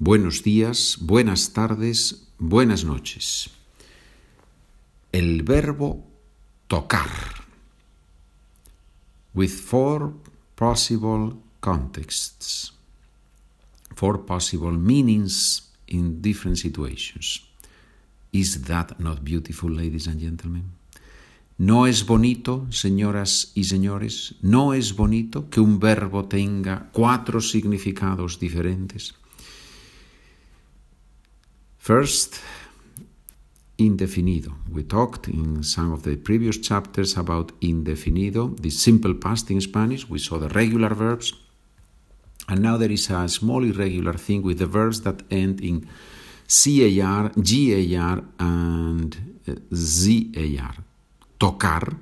buenos días, buenas tardes, buenas noches. El verbo tocar. With four possible contexts, four possible meanings in different situations. Is that not beautiful, ladies and gentlemen? ¿No es bonito, señoras y señores? ¿No es bonito que un verbo tenga cuatro significados diferentes? First, indefinido. We talked in some of the previous chapters about indefinido, the simple past in Spanish. We saw the regular verbs. And now there is a small irregular thing with the verbs that end in CAR, GAR, and uh, ZAR tocar,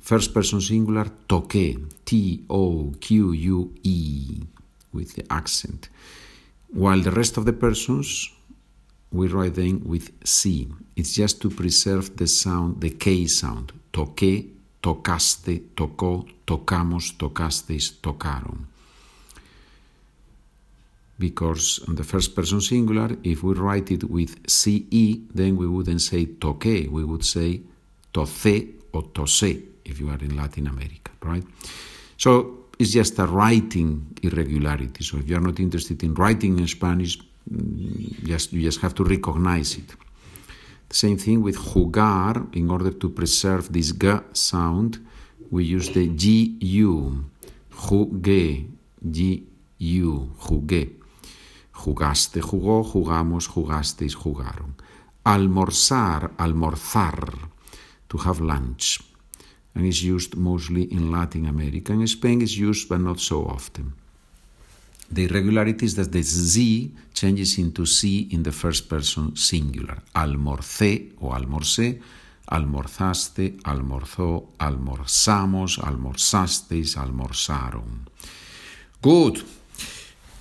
first person singular, toque, T O Q U E, with the accent. While the rest of the persons, we write them with C. It's just to preserve the sound, the K sound. Toqué, tocaste, tocó, tocamos, tocasteis, tocaron. Because on the first person singular, if we write it with CE, then we wouldn't say toque, we would say toce or tose if you are in Latin America, right? So it's just a writing irregularity. So if you're not interested in writing in Spanish, mm, just, you just have to recognize it. The same thing with jugar. In order to preserve this g sound, we use the gu. Jugué, gu, jugué. Jugaste, jugó, jugamos, jugasteis, jugaron. Almorzar, almorzar, to have lunch. And is used mostly in Latin America. In Spain it's used but not so often. The irregularity is that the Z changes into C in the first person singular. Almorcé o almorcé, almorzaste, almorzó, almorzamos, almorzasteis, almorzaron. Good.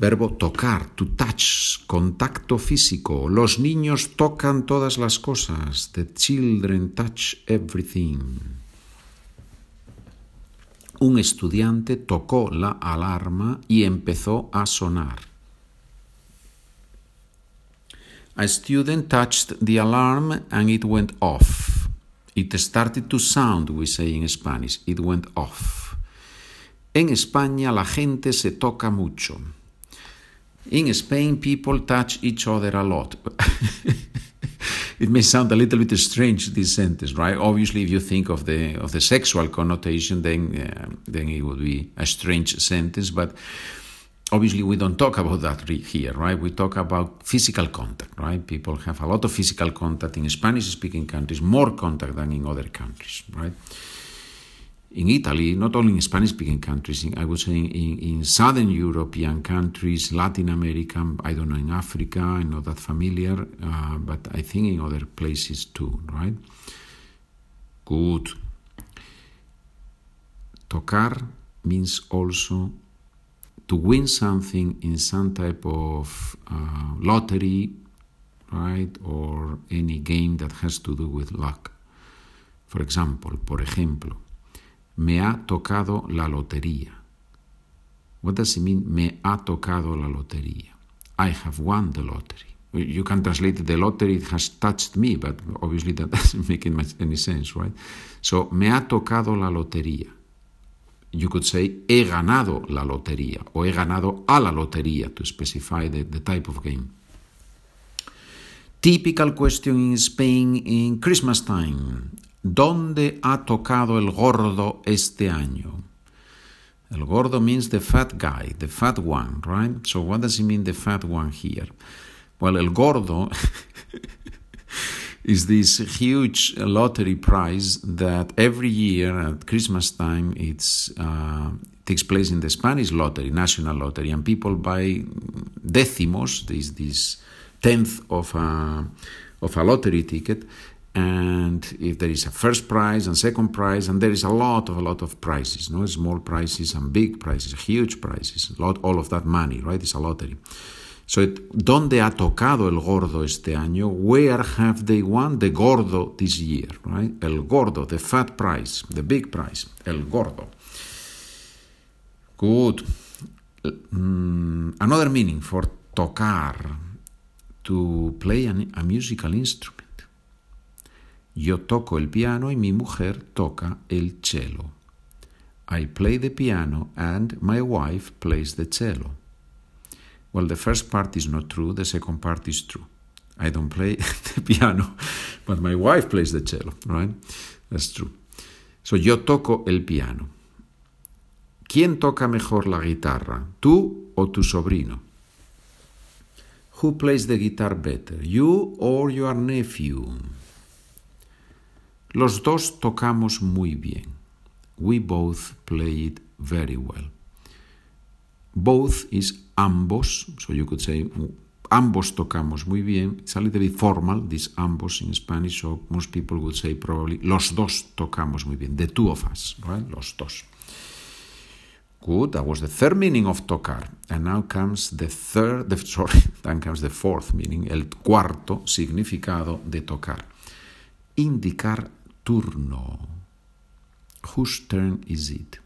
Verbo tocar, to touch, contacto físico. Los niños tocan todas las cosas. The children touch everything. Un estudiante tocó la alarma y empezó a sonar. A student touched the alarm and it went off. It started to sound, we say in Spanish. It went off. En España la gente se toca mucho. In Spain, people touch each other a lot. it may sound a little bit strange this sentence, right? Obviously, if you think of the of the sexual connotation, then uh, then it would be a strange sentence. But obviously, we don't talk about that here, right? We talk about physical contact, right? People have a lot of physical contact in Spanish-speaking countries, more contact than in other countries, right? In Italy, not only in Spanish speaking countries, in, I would say in, in, Southern European countries, Latin America, I don't know, in Africa, I'm not that familiar, uh, but I think in other places too, right? Good. Tocar means also to win something in some type of uh, lottery, right, or any game that has to do with luck. For example, por ejemplo, me ha tocado la lotería. What does it mean? Me ha tocado la lotería. I have won the lottery. You can translate the lottery has touched me, but obviously that doesn't make any sense, right? So, me ha tocado la lotería. You could say, he ganado la lotería, o he ganado a la lotería, to specify the, the type of game. Typical question in Spain in Christmas time. ¿Dónde ha tocado el gordo este año? El gordo means the fat guy, the fat one, right? So what does it mean, the fat one here? Well, el gordo is this huge lottery prize that every year at Christmas time it's uh, takes place in the Spanish lottery, national lottery, and people buy décimos, this this tenth of a of a lottery ticket, and if there is a first prize and second prize and there is a lot of a lot of prizes no small prizes and big prizes huge prizes a lot all of that money right it's a lottery so it, ¿dónde ha tocado el gordo este año? Where have they won the gordo this year? Right? El gordo, the fat prize, the big prize, el gordo. Good. um, another meaning for tocar, to play an, a musical instrument. Yo toco el piano y mi mujer toca el cello. I play the piano and my wife plays the cello. Well, the first part is not true, the second part is true. I don't play the piano, but my wife plays the cello, right? That's true. So yo toco el piano. ¿Quién toca mejor la guitarra? ¿Tú o tu sobrino? Who plays the guitar better? You or your nephew? Los dos tocamos muy bien. We both play it very well. Both is ambos, so you could say ambos tocamos muy bien. It's a little bit formal, this ambos in Spanish, so most people would say probably los dos tocamos muy bien. The two of us, right? Los dos. Good, that was the third meaning of tocar. And now comes the third, sorry, then comes the fourth meaning, el cuarto significado de tocar. Indicar turno. Whose turn is it?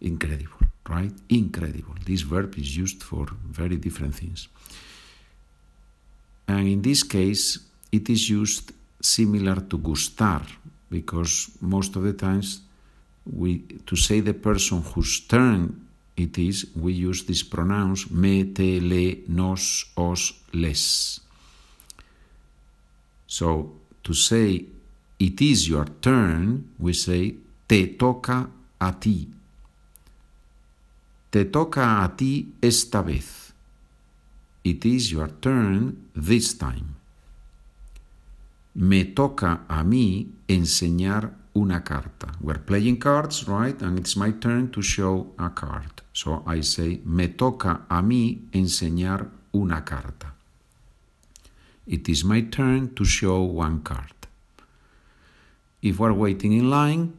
Incredible, right? Incredible. This verb is used for very different things. And in this case, it is used similar to gustar, because most of the times we to say the person whose turn it is, we use these pronouns me, te, le, nos, os, les. So to say it is your turn, we say te toca a ti. Te toca a ti esta vez. It is your turn this time. Me toca a mí enseñar una carta. We're playing cards, right? And it's my turn to show a card. So I say, me toca a mí enseñar una carta. It is my turn to show one card. If we're waiting in line,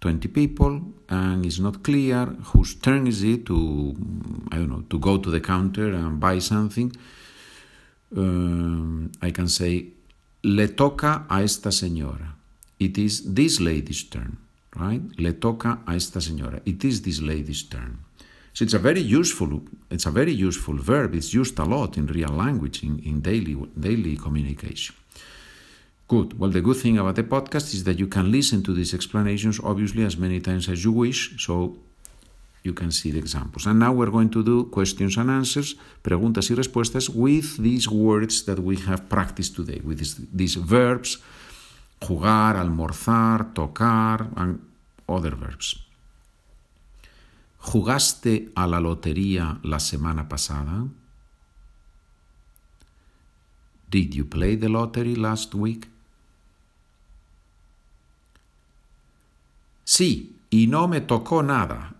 20 people, and it's not clear whose turn is it to, I don't know, to go to the counter and buy something, um, I can say, le toca a esta señora. It is this lady's turn, right? Le toca a esta señora. It is this lady's turn. So it's a very useful, it's a very useful verb. It's used a lot in real language, in, in daily, daily communication. Good. Well, the good thing about the podcast is that you can listen to these explanations, obviously, as many times as you wish, so you can see the examples. And now we're going to do questions and answers, preguntas y respuestas, with these words that we have practiced today, with these, these verbs, jugar, almorzar, tocar, and other verbs. ¿Jugaste a la lotería la semana pasada? Did you play the lottery last week? Sí, y no me tocó nada.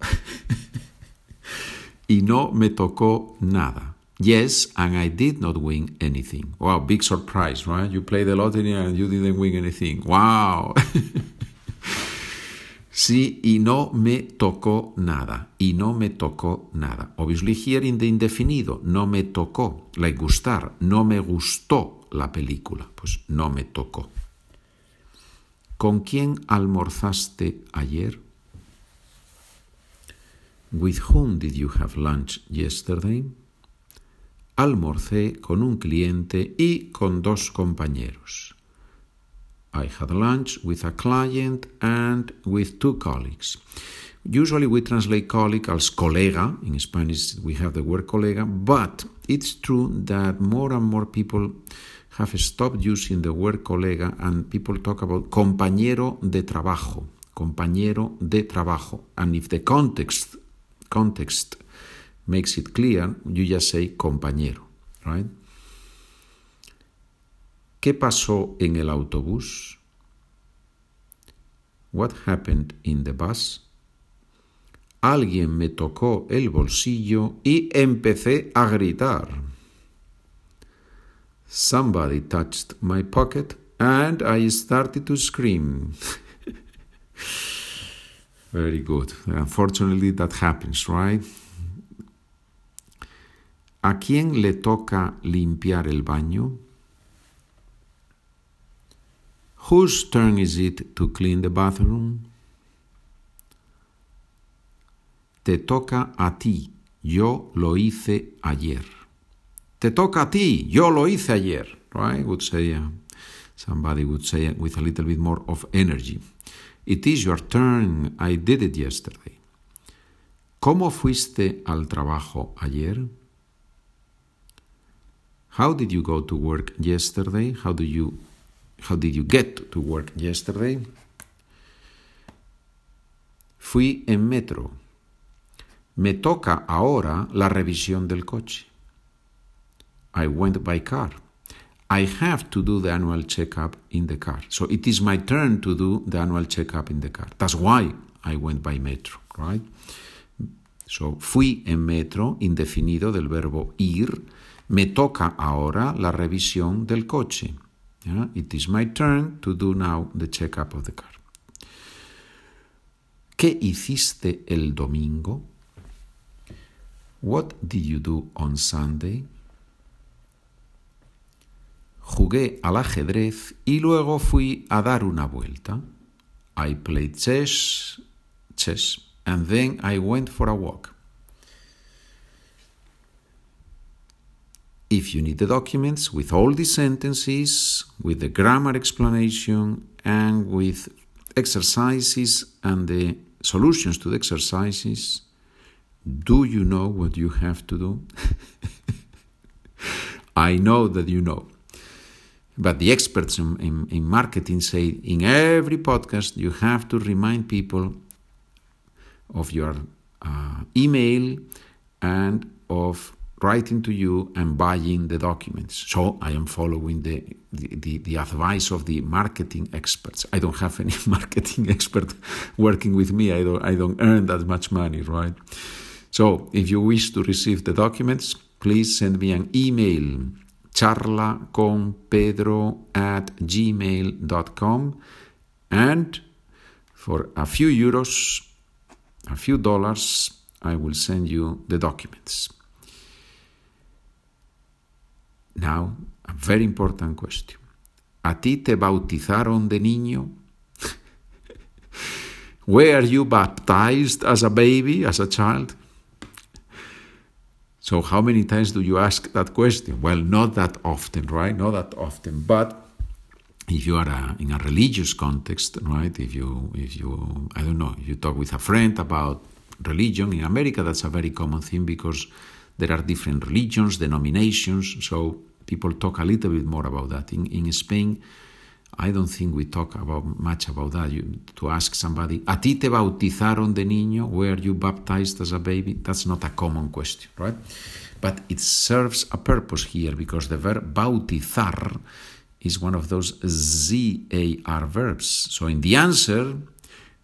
y no me tocó nada. Yes, and I did not win anything. Wow, big surprise, right? You play the lottery and you didn't win anything. Wow. Sí, y no me tocó nada. Y no me tocó nada. Obviously here in the indefinido. No me tocó. Like gustar. No me gustó la película. Pues no me tocó. ¿Con quién almorzaste ayer? With whom did you have lunch yesterday? Almorcé con un cliente y con dos compañeros. I had lunch with a client and with two colleagues. Usually we translate colleague as colega. In Spanish we have the word colega, but it's true that more and more people have stopped using the word colega and people talk about compañero de trabajo, compañero de trabajo. And if the context context makes it clear, you just say compañero, right? ¿Qué pasó en el autobús? What happened in the bus? Alguien me tocó el bolsillo y empecé a gritar. Somebody touched my pocket and I started to scream. Very good. Unfortunately, that happens, right? ¿A quién le toca limpiar el baño? Whose turn is it to clean the bathroom? Te toca a ti. Yo lo hice ayer. Te toca a ti. Yo lo hice ayer. Right? Would say uh, somebody would say it with a little bit more of energy. It is your turn. I did it yesterday. ¿Cómo fuiste al trabajo ayer? How did you go to work yesterday? How do you how did you get to work yesterday? Fui en metro. Me toca ahora la revisión del coche. I went by car. I have to do the annual checkup in the car. So it is my turn to do the annual checkup in the car. That's why I went by metro, right? So fui en metro, indefinido del verbo ir. Me toca ahora la revisión del coche. Yeah? It is my turn to do now the checkup of the car. ¿Qué hiciste el domingo? What did you do on Sunday? Jugué al ajedrez y luego fui a dar una vuelta. I played chess, chess, and then I went for a walk. If you need the documents with all the sentences, with the grammar explanation, and with exercises and the solutions to the exercises, do you know what you have to do? I know that you know. But the experts in, in, in, marketing say in every podcast you have to remind people of your uh, email and of writing to you and buying the documents. So I am following the, the, the, the, advice of the marketing experts. I don't have any marketing expert working with me. I don't, I don't earn that much money, right? So if you wish to receive the documents, please send me an email charla con pedro at gmail.com and for a few euros, a few dollars, I will send you the documents. Now, a very important question. ¿A ti te bautizaron de niño? Were you baptized as a baby, as a child? So, how many times do you ask that question? Well, not that often, right? Not that often. But if you are a, in a religious context, right? If you, if you, I don't know, you talk with a friend about religion in America, that's a very common thing because there are different religions, denominations. So people talk a little bit more about that. In in Spain, I don't think we talk about much about that. You, to ask somebody, ¿A ti te bautizaron de niño? Were you baptized as a baby? That's not a common question, right? But it serves a purpose here because the verb bautizar is one of those ZAR verbs. So in the answer,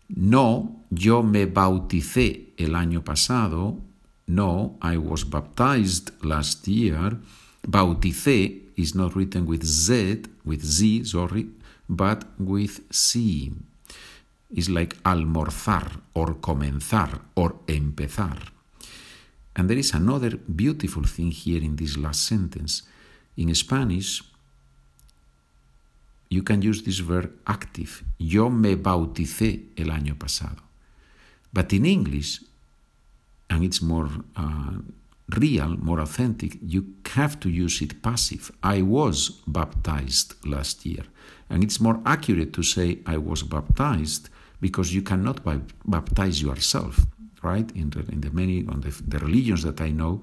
no, yo me bauticé el año pasado. No, I was baptized last year. Bauticé is not written with Z, with Z, sorry, but with C. It's like almorzar or comenzar or empezar. And there is another beautiful thing here in this last sentence. In Spanish, you can use this verb active. Yo me bauticé el año pasado. But in English, and it's more uh, real, more authentic, you have to use it passive. I was baptized last year. And it's more accurate to say I was baptized because you cannot baptize yourself, right? In the, in the many, on the, the religions that I know,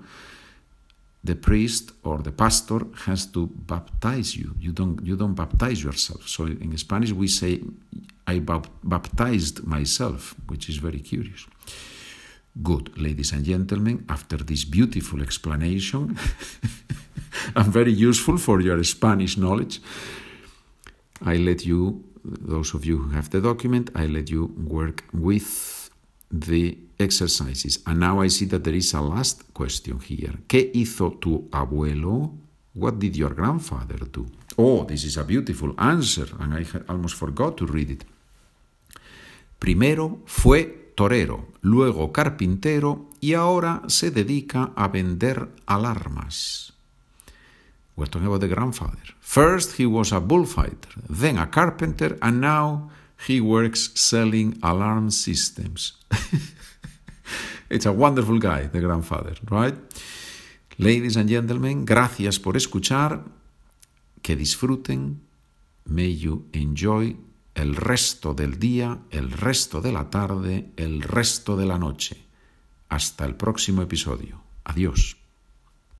the priest or the pastor has to baptize you. You don't, you don't baptize yourself. So in Spanish we say, I baptized myself, which is very curious. Good, ladies and gentlemen, after this beautiful explanation, and very useful for your Spanish knowledge, I let you, those of you who have the document, I let you work with the exercises. And now I see that there is a last question here. ¿Qué hizo tu abuelo? What did your grandfather do? Oh, this is a beautiful answer, and I almost forgot to read it. Primero fue torero, luego carpintero y ahora se dedica a vender alarmas. Talking about the grandfather. First he was a bullfighter, then a carpenter, and now he works selling alarm systems. it's a wonderful guy, the grandfather, right? Ladies and gentlemen, gracias por escuchar. Que disfruten. May you enjoy el resto del día, el resto de la tarde, el resto de la noche. Hasta el próximo episodio. Adiós.